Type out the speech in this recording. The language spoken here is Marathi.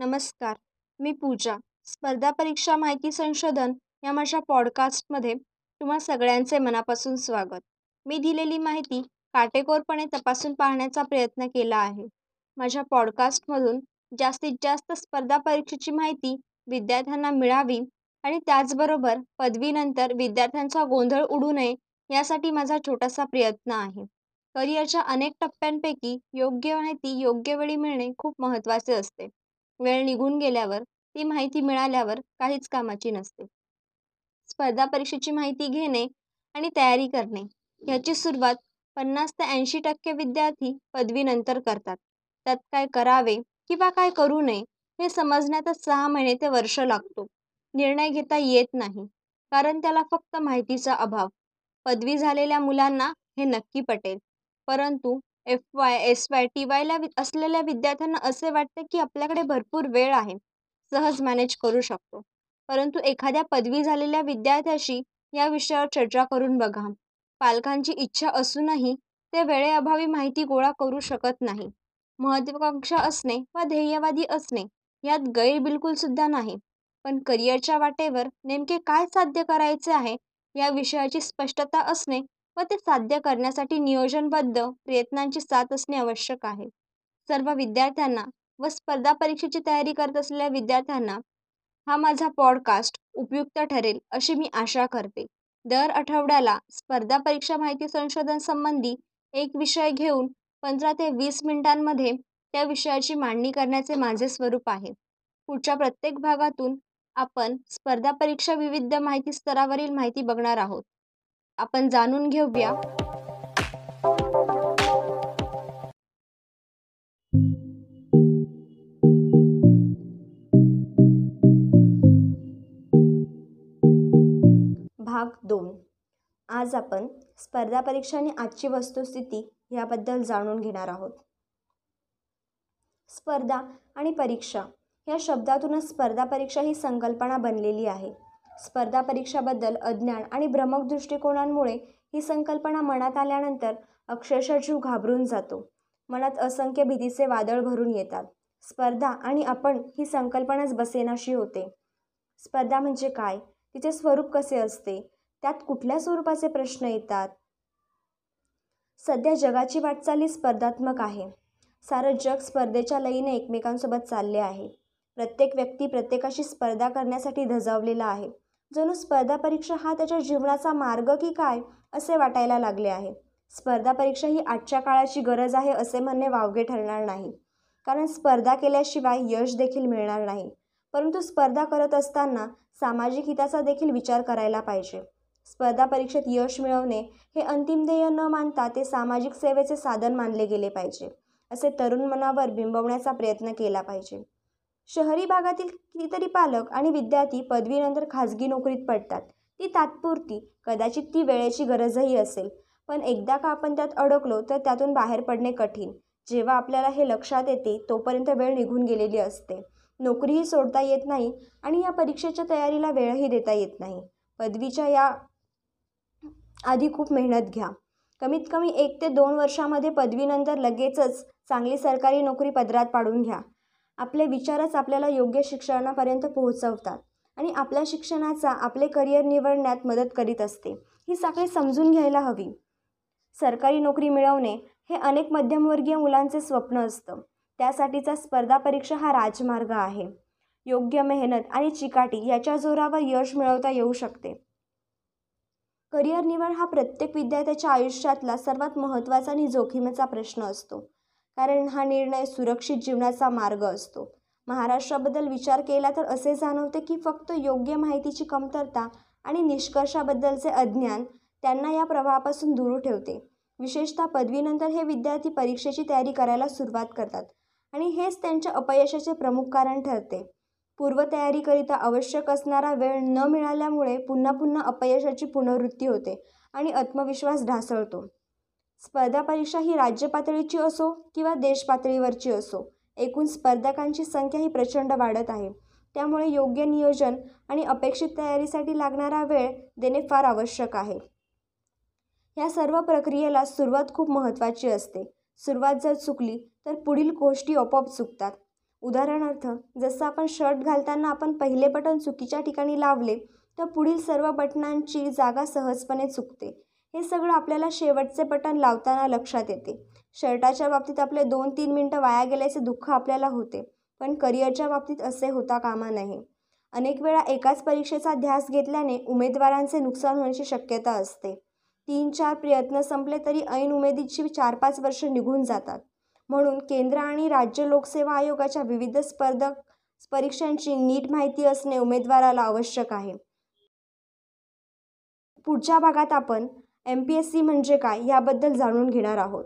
नमस्कार मी पूजा. स्पर्धा परीक्षा माहिती संशोधन या माझ्या पॉडकास्टमध्ये तुम्हा सगळ्यांचे मनापासून स्वागत. मी दिलेली माहिती काटेकोरपणे तपासून पाहण्याचा प्रयत्न केला आहे. माझ्या पॉडकास्टमधून जास्तीत जास्त स्पर्धा परीक्षेची माहिती विद्यार्थ्यांना मिळावी आणि त्याचबरोबर पदवीनंतर विद्यार्थ्यांचा गोंधळ उडू नये यासाठी माझा छोटासा प्रयत्न आहे. करिअरच्या अनेक टप्प्यांपैकी योग्य माहिती योग्य वेळी मिळणे खूप महत्त्वाचे असते. वेळ निघून गेल्यावर ती माहिती मिळाल्यावर काहीच कामाची नसते. स्पर्धा परीक्षेची माहिती घेणे आणि तयारी करणे याची सुरुवात पन्नास ते ऐंशी टक्के विद्यार्थी पदवीनंतर करतात. त्यात काय करावे किंवा काय करू नये हे समजण्यातच सहा महिने ते वर्ष लागतो. निर्णय घेता येत नाही कारण त्याला फक्त माहितीचा अभाव. पदवी झालेल्या मुलांना हे नक्की पटेल परंतु F Y S Y T वायला असलेल्या विद्यार्थ्यांना असे वाटते की आपल्याकडे भरपूर वेळ आहे. सहज मॅनेज करू शकतो. परंतु एखाद्या पदवी झालेल्या विद्यार्थ्याशी या विषयावर चर्चा करून बघा. पालकांची इच्छा असूनही ते वेळेअभावी माहिती गोळा करू शकत नाही. महत्वाकांक्षा असणे व ध्येयवादी असणे यात गैर बिलकुल सुद्धा नाही. पण करिअरच्या वाटेवर नेमके काय साध्य करायचे आहे या विषयाची स्पष्टता असणे व ते साध्य करण्यासाठी नियोजनबद्ध प्रयत्नांची साथ असणे आवश्यक आहे. सर्व विद्यार्थ्यांना व स्पर्धा परीक्षेची तयारी करत असलेल्या विद्यार्थ्यांना हा माझा पॉडकास्ट उपयुक्त ठरेल अशी मी आशा करते. दर आठवड्याला स्पर्धा परीक्षा माहिती संशोधन संबंधी एक विषय घेऊन पंधरा ते वीस मिनिटांमध्ये त्या विषयाची मांडणी करण्याचे माझे स्वरूप आहे. पुढच्या प्रत्येक भागातून आपण स्पर्धा परीक्षा विविध माहिती स्तरावरील माहिती बघणार आहोत. आपण जाणून घेऊया. भाग दोन. आज आपण स्पर्धा परीक्षा आणि आजची वस्तुस्थिती याबद्दल जाणून घेणार आहोत. स्पर्धा आणि परीक्षा या शब्दातूनच स्पर्धा परीक्षा ही संकल्पना बनलेली आहे. स्पर्धा परीक्षाबद्दल अज्ञान आणि भ्रमक दृष्टिकोनांमुळे ही संकल्पना मनात आल्यानंतर अक्षरशः जीव घाबरून जातो. मनात असंख्य भीतीचे वादळ भरून येतात. स्पर्धा आणि आपण ही संकल्पनाच बसेनाशी होते. स्पर्धा म्हणजे काय? तिचे स्वरूप कसे असते? त्यात कुठल्या स्वरूपाचे प्रश्न येतात? सध्या जगाची वाटचाली स्पर्धात्मक आहे. सारं जग स्पर्धेच्या लईने एकमेकांसोबत चालले आहे. प्रत्येक व्यक्ती प्रत्येकाशी स्पर्धा करण्यासाठी धजावलेला आहे. जणू स्पर्धा परीक्षा हा त्याच्या जीवनाचा मार्ग की काय असे वाटायला लागले आहे. स्पर्धा परीक्षा ही आजच्या काळाची गरज आहे असे म्हणणे वावगे ठरणार नाही. कारण स्पर्धा केल्याशिवाय यश देखील मिळणार नाही. परंतु स्पर्धा करत असताना सामाजिक हिताचा देखील विचार करायला पाहिजे. स्पर्धा परीक्षेत यश मिळवणे हे अंतिम ध्येय न मानता ते सामाजिक सेवेचे साधन मानले गेले पाहिजे असे तरुण मनावर बिंबवण्याचा प्रयत्न केला पाहिजे. शहरी भागातील कितीतरी पालक आणि विद्यार्थी पदवीनंतर खाजगी नोकरीत पडतात. ती तात्पुरती कदाचित ती वेळेची गरजही असेल. पण एकदा का आपण त्यात अडकलो तर त्यातून बाहेर पडणे कठीण. जेव्हा आपल्याला हे लक्षात येते तोपर्यंत वेळ निघून गेलेली असते. नोकरीही सोडता येत नाही आणि या परीक्षेच्या तयारीला वेळही देता येत नाही. पदवीच्या या आधी खूप मेहनत घ्या. कमीत कमी एक ते दोन वर्षामध्ये पदवीनंतर लगेचच चांगली सरकारी नोकरी पदरात पाडून घ्या. आपले विचारच आपल्याला योग्य शिक्षणापर्यंत पोहोचवतात आणि आपल्या शिक्षणाचा आपले करिअर निवडण्यात मदत करीत असते. ही साखळी समजून घ्यायला हवी. सरकारी नोकरी मिळवणे हे अनेक मध्यमवर्गीय मुलांचे स्वप्न असतं. त्यासाठीचा स्पर्धा परीक्षा हा राजमार्ग आहे. योग्य मेहनत आणि चिकाटी याच्या जोरावर यश मिळवता येऊ शकते. करिअर निवड हा प्रत्येक विद्यार्थ्याच्या आयुष्यातला सर्वात महत्त्वाचा आणि जोखीमेचा प्रश्न असतो. कारण हा निर्णय सुरक्षित जीवनाचा मार्ग असतो. महाराष्ट्राबद्दल विचार केला तर असे जाणवते की फक्त योग्य माहितीची कमतरता आणि निष्कर्षाबद्दलचे अज्ञान त्यांना या प्रवाहापासून दूर ठेवते. विशेषतः पदवीनंतर हे विद्यार्थी परीक्षेची तयारी करायला सुरुवात करतात आणि हेच त्यांच्या अपयशाचे प्रमुख कारण ठरते. पूर्वतयारीकरिता आवश्यक असणारा वेळ न मिळाल्यामुळे पुन्हा पुन्हा अपयशाची पुनरावृत्ती होते आणि आत्मविश्वास ढासळतो. स्पर्धा परीक्षा ही राज्य पातळीची असो किंवा देश पातळीवरची असो एकूण स्पर्धकांची संख्या ही प्रचंड वाढत आहे. त्यामुळे योग्य नियोजन आणि अपेक्षित तयारीसाठी लागणारा वेळ देणे फार आवश्यक आहे. या सर्व प्रक्रियेला सुरुवात खूप महत्त्वाची असते. सुरुवात जर चुकली तर पुढील गोष्टी आपोआप चुकतात. उदाहरणार्थ जसं आपण शर्ट घालताना आपण पहिले बटन चुकीच्या ठिकाणी लावले तर पुढील सर्व बटनांची जागा सहजपणे चुकते. हे सगळं आपल्याला शेवटचे बटन लावताना लक्षात येते. शर्टाच्या बाबतीत आपले दोन तीन मिनटं वाया गेल्याचे दुःख आपल्याला होते पण करिअरच्या बाबतीत असे होता कामा नाही अनेक वेळा एकाच परीक्षेचा ध्यास घेतल्याने उमेदवारांचे नुकसान होण्याची शक्यता असते. तीन चार प्रयत्न संपले तरी ऐन उमेदीची चार पाच वर्ष निघून जातात. म्हणून केंद्र आणि राज्य लोकसेवा आयोगाच्या विविध स्पर्धक परीक्षांची नीट माहिती असणे उमेदवाराला आवश्यक आहे. पुढच्या भागात आपण एम पी एस सी म्हणजे काय याबद्दल जाणून घेणार आहोत.